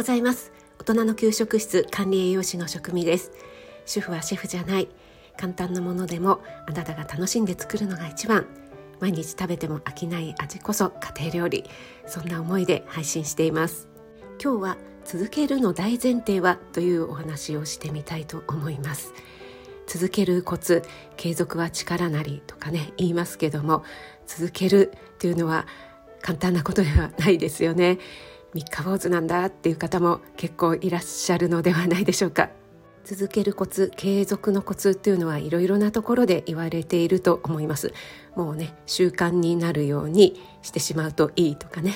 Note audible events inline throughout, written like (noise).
ございます。大人の給食室管理栄養士の職味です。主婦はシェフじゃない。簡単なものでもあなたが楽しんで作るのが一番。毎日食べても飽きない味こそ家庭料理。そんな思いで配信しています。今日は続けるの大前提はというお話をしてみたいと思います。続けるコツ継続は力なりとかね言いますけども続けるというのは簡単なことではないですよね。三日坊主なんだっていう方も結構いらっしゃるのではないでしょうか。続けるコツ継続のコツっていうのはいろいろなところで言われていると思います。もうね習慣になるようにしてしまうといいとかね、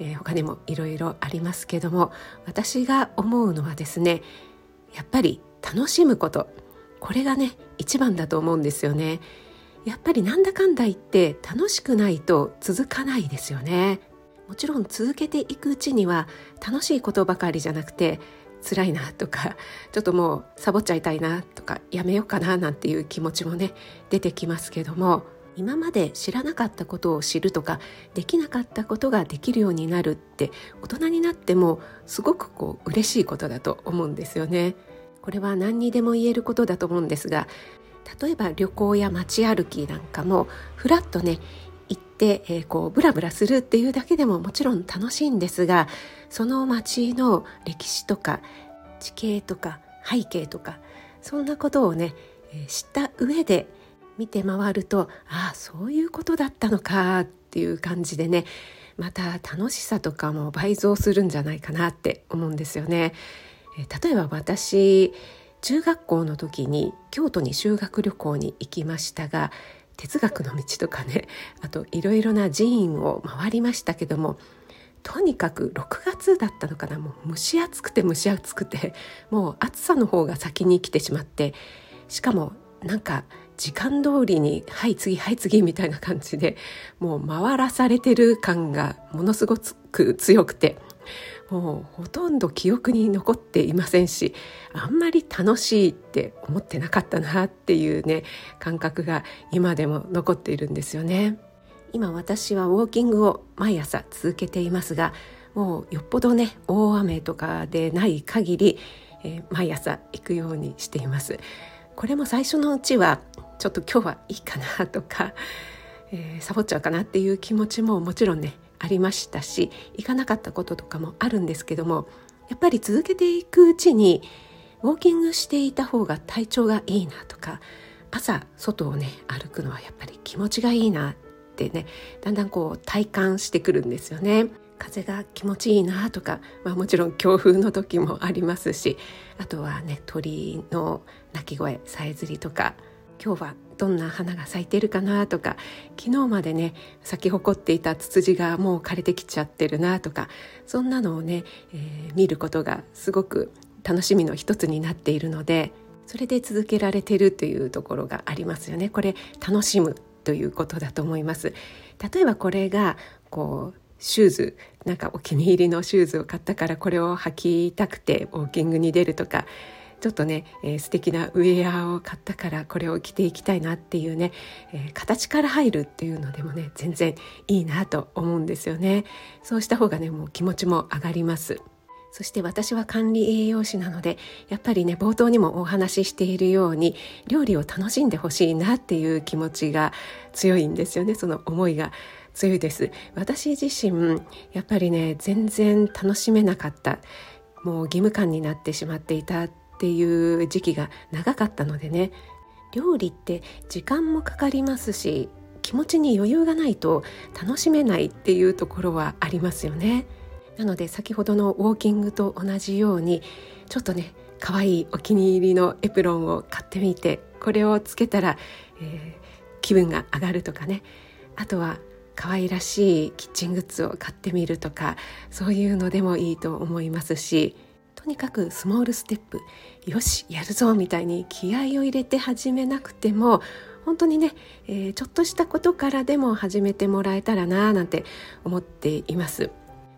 えー、他にもいろいろありますけども。私が思うのはですねやっぱり楽しむこと。これがね一番だと思うんですよね。やっぱりなんだかんだ言って楽しくないと続かないですよね。もちろん続けていくうちには楽しいことばかりじゃなくて辛いなとか (laughs) ちょっともうサボっちゃいたいなとかやめようかななんていう気持ちもね出てきますけども今まで知らなかったことを知るとかできなかったことができるようになるって大人になってもすごくこう嬉しいことだと思うんですよね。これは何にでも言えることだと思うんですが例えば旅行や街歩きなんかもふらっとね行って、えー、こうブラブラするっていうだけでももちろん楽しいんですがその街の歴史とか地形とか背景とかそんなことをね、えー、知った上で見て回るとああそういうことだったのかっていう感じでねまた楽しさとかも倍増するんじゃないかなって思うんですよね。えー、例えば私中学校の時に京都に修学旅行に行きましたが哲学の道とかねあといろいろな寺院を回りましたけどもとにかく6月だったのかなもう蒸し暑くて蒸し暑くてもう暑さの方が先に来てしまってしかもなんか時間通りに「はい次はい次」みたいな感じでもう回らされてる感がものすごく強くてもうほとんど記憶に残っていませんしあんまり楽しいって思ってなかったなっていうね感覚が今でも残っているんですよね。今私はウォーキングを毎朝続けていますがもうよっぽどね大雨とかでない限り、えー、毎朝行くようにしています。これも最初のうちはちょっと今日はいいかなとか、えー、サボっちゃうかなっていう気持ちももちろんねありましたし行かなかったこととかもあるんですけどもやっぱり続けていくうちにウォーキングしていた方が体調がいいなとか朝外をね歩くのはやっぱり気持ちがいいなってねだんだんこう体感してくるんですよね。風が気持ちいいなとか、まあ、もちろん強風の時もありますしあとはね鳥の鳴き声さえずりとか今日はどんな花が咲いてるかなとか昨日までね咲き誇っていたツツジがもう枯れてきちゃってるなとかそんなのをね、えー、見ることがすごく楽しみの一つになっているのでそれで続けられてるというところがありますよね。これ楽しむということだと思います。例えばこれがこうシューズなんかお気に入りのシューズを買ったからこれを履きたくてウォーキングに出るとかちょっとね、えー、素敵なウェアを買ったからこれを着ていきたいなっていうね、えー、形から入るっていうのでもね全然いいなと思うんですよね。そうした方がねもう気持ちも上がります。そして私は管理栄養士なのでやっぱりね冒頭にもお話ししているように料理を楽しんでほしいなっていう気持ちが強いんですよね。その思いが強いです。私自身やっぱりね全然楽しめなかった。もう義務感になってしまっていたっていう時期が長かったのでね料理って時間もかかりますし気持ちに余裕がないと楽しめないっていうところはありますよね。なので先ほどのウォーキングと同じようにちょっとね可愛いお気に入りのエプロンを買ってみてこれをつけたら、えー、気分が上がるとかねあとは可愛らしいキッチングッズを買ってみるとかそういうのでもいいと思いますしとにかくスモールステップよしやるぞみたいに気合を入れて始めなくても本当にね、えー、ちょっとしたことからでも始めてもらえたらななんて思っています。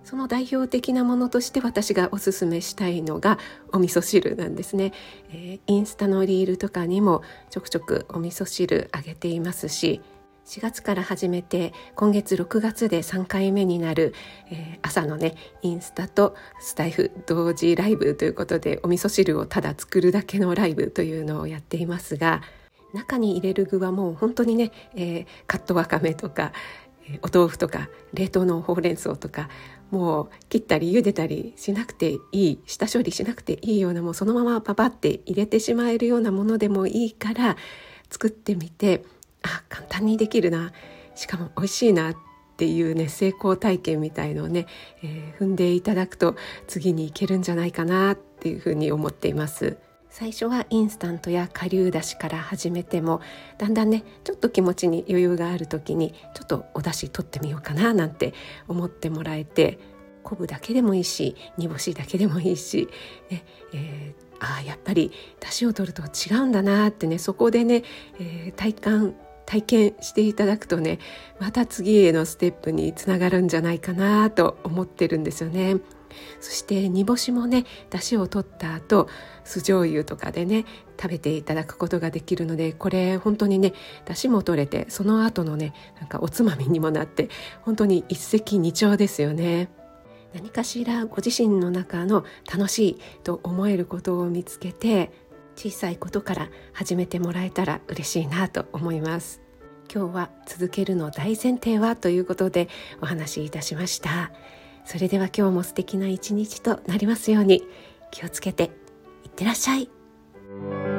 その代表的なものとして私がおすすめしたいのがお味噌汁なんですね、えー、インスタのリールとかにもちょくちょくお味噌汁あげていますし4月から始めて今月6月で3回目になる、えー、朝のねインスタとスタイフ同時ライブということでお味噌汁をただ作るだけのライブというのをやっていますが中に入れる具はもう本当にね、えー、カットわかめとか、えー、お豆腐とか冷凍のほうれん草とかもう切ったり茹でたりしなくていい下処理しなくていいようなもうそのままパパって入れてしまえるようなものでもいいから作ってみてあ簡単にできるなしかも美味しいなっていうね成功体験みたいのをね、えー、踏んでいただくと次にいけるんじゃないかなっていうふうに思っています。最初はインスタントや顆粒だしから始めてもだんだんねちょっと気持ちに余裕がある時にちょっとお出汁取ってみようかななんて思ってもらえて昆布だけでもいいし煮干しだけでもいいし、ねえー、あやっぱり出汁を取ると違うんだなってねそこでね、えー、体感体験していただくとねまた次へのステップにつながるんじゃないかなと思ってるんですよね。そして煮干しもね出汁を取った後酢醤油とかでね食べていただくことができるのでこれ本当にね出汁も取れてその後のねなんかおつまみにもなって本当に一石二鳥ですよね。何かしらご自身の中の楽しいと思えることを見つけて小さいことから始めてもらえたら嬉しいなと思います。今日は続けるの大前提はということでお話しいたしました。それでは今日も素敵な一日となりますように。気をつけて。いってらっしゃい。